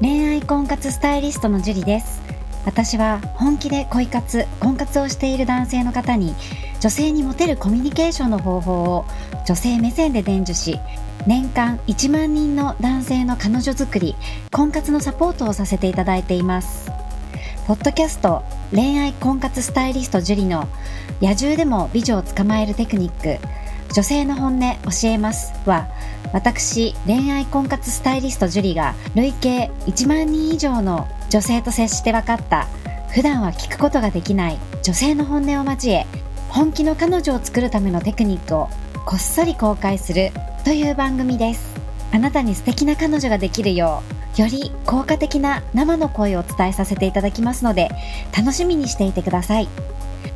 恋愛婚活スタイリストのジュリです。私は本気で恋活婚活をしている男性の方に女性にモテるコミュニケーションの方法を女性目線で伝授し年間1万人の男性の彼女作り婚活のサポートをさせていただいています。ポッドキャスト恋愛婚活スタイリストジュリの野獣でも美女を捕まえるテクニック女性の本音教えますは私恋愛婚活スタイリストジュリが累計1万人以上の女性と接して分かった普段は聞くことができない女性の本音を交え本気の彼女を作るためのテクニックをこっそり公開するという番組です。あなたに素敵な彼女ができるようより効果的な生の声をお伝えさせていただきますので楽しみにしていてください。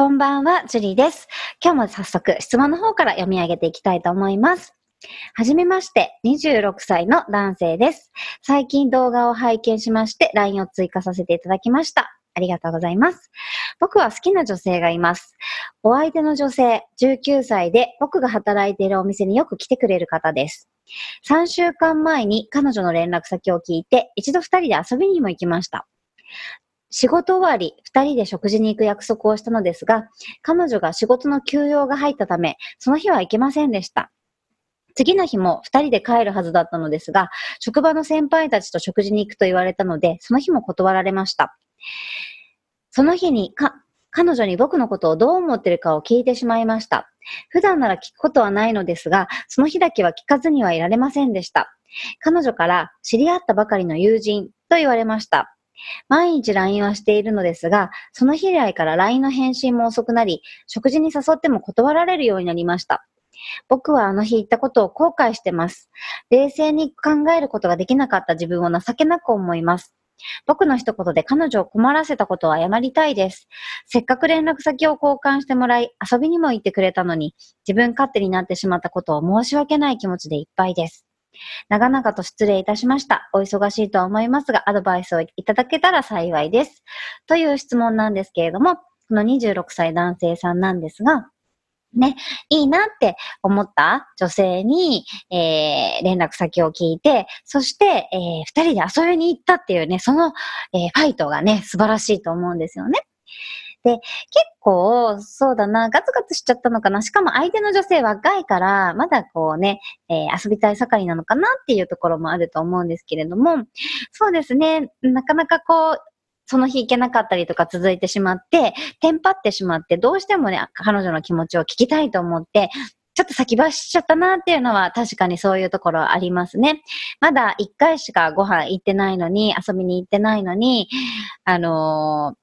こんばんは、ジュリーです。今日も早速質問の方から読み上げていきたいと思います。はじめまして、26歳の男性です。最近動画を拝見しまして LINE を追加させていただきました。ありがとうございます。僕は好きな女性がいます。お相手の女性、19歳で僕が働いているお店によく来てくれる方です。3週間前に彼女の連絡先を聞いて、一度二人で遊びにも行きました。仕事終わり、二人で食事に行く約束をしたのですが、彼女が仕事の休養が入ったため、その日は行けませんでした。次の日も二人で帰るはずだったのですが、職場の先輩たちと食事に行くと言われたので、その日も断られました。その日にか、彼女に僕のことをどう思ってるかを聞いてしまいました。普段なら聞くことはないのですが、その日だけは聞かずにはいられませんでした。彼女から知り合ったばかりの友人と言われました。毎日 LINE はしているのですが、その日以来から LINE の返信も遅くなり、食事に誘っても断られるようになりました。僕はあの日言ったことを後悔してます。冷静に考えることができなかった自分を情けなく思います。僕の一言で彼女を困らせたことを謝りたいです。せっかく連絡先を交換してもらい、遊びにも行ってくれたのに、自分勝手になってしまったことを申し訳ない気持ちでいっぱいです。長々と失礼いたしました。お忙しいとは思いますが、アドバイスをいただけたら幸いです。という質問なんですけれども、この26歳男性さんなんですが、ね、いいなって思った女性に、えー、連絡先を聞いて、そして、えー、二人で遊びに行ったっていうね、その、えー、ファイトがね、素晴らしいと思うんですよね。で、結構、そうだな、ガツガツしちゃったのかな。しかも相手の女性若いから、まだこうね、えー、遊びたい盛りなのかなっていうところもあると思うんですけれども、そうですね、なかなかこう、その日行けなかったりとか続いてしまって、テンパってしまって、どうしてもね、彼女の気持ちを聞きたいと思って、ちょっと先走っちゃったなっていうのは確かにそういうところありますね。まだ一回しかご飯行ってないのに、遊びに行ってないのに、あのー、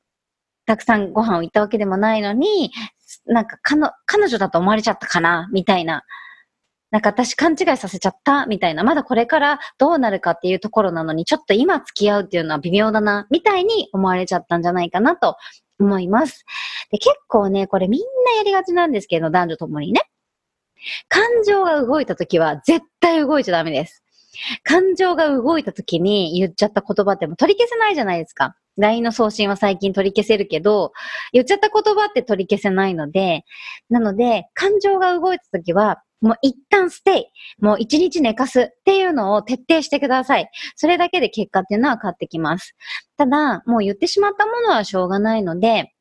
たくさんご飯を行ったわけでもないのに、なんか彼彼女だと思われちゃったかな？みたいな。なんか私勘違いさせちゃった？みたいな。まだこれからどうなるかっていうところなのに、ちょっと今付き合うっていうのは微妙だな、みたいに思われちゃったんじゃないかなと思います。で結構ね、これみんなやりがちなんですけど、男女ともにね。感情が動いた時は絶対動いちゃダメです。感情が動いた時に言っちゃった言葉っても取り消せないじゃないですか。LINE の送信は最近取り消せるけど、言っちゃった言葉って取り消せないので、なので、感情が動いた時は、もう一旦ステイ。もう一日寝かすっていうのを徹底してください。それだけで結果っていうのは変わってきます。ただ、もう言ってしまったものはしょうがないので、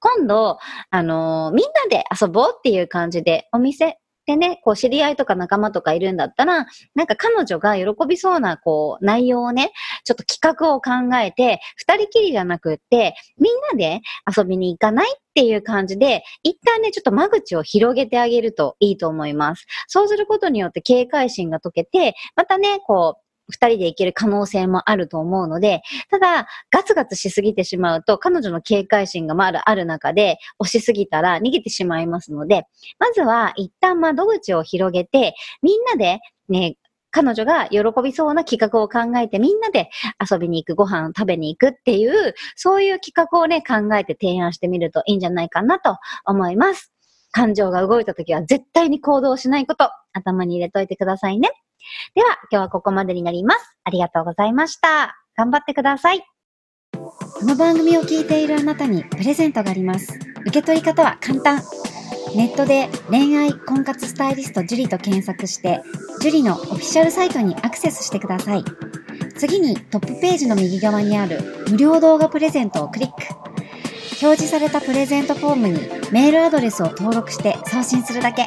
今度、あのー、みんなで遊ぼうっていう感じで、お店、でね、こう知り合いとか仲間とかいるんだったら、なんか彼女が喜びそうな、こう、内容をね、ちょっと企画を考えて、二人きりじゃなくって、みんなで遊びに行かないっていう感じで、一旦ね、ちょっと間口を広げてあげるといいと思います。そうすることによって警戒心が解けて、またね、こう、二人で行ける可能性もあると思うので、ただ、ガツガツしすぎてしまうと、彼女の警戒心がまだある中で、押しすぎたら逃げてしまいますので、まずは一旦窓口を広げて、みんなでね、彼女が喜びそうな企画を考えてみんなで遊びに行く、ご飯を食べに行くっていう、そういう企画をね、考えて提案してみるといいんじゃないかなと思います。感情が動いた時は絶対に行動しないこと、頭に入れといてくださいね。では、今日はここまでになります。ありがとうございました。頑張ってください。この番組を聞いているあなたにプレゼントがあります。受け取り方は簡単。ネットで恋愛婚活スタイリスト樹と検索して、樹のオフィシャルサイトにアクセスしてください。次にトップページの右側にある無料動画プレゼントをクリック。表示されたプレゼントフォームにメールアドレスを登録して送信するだけ。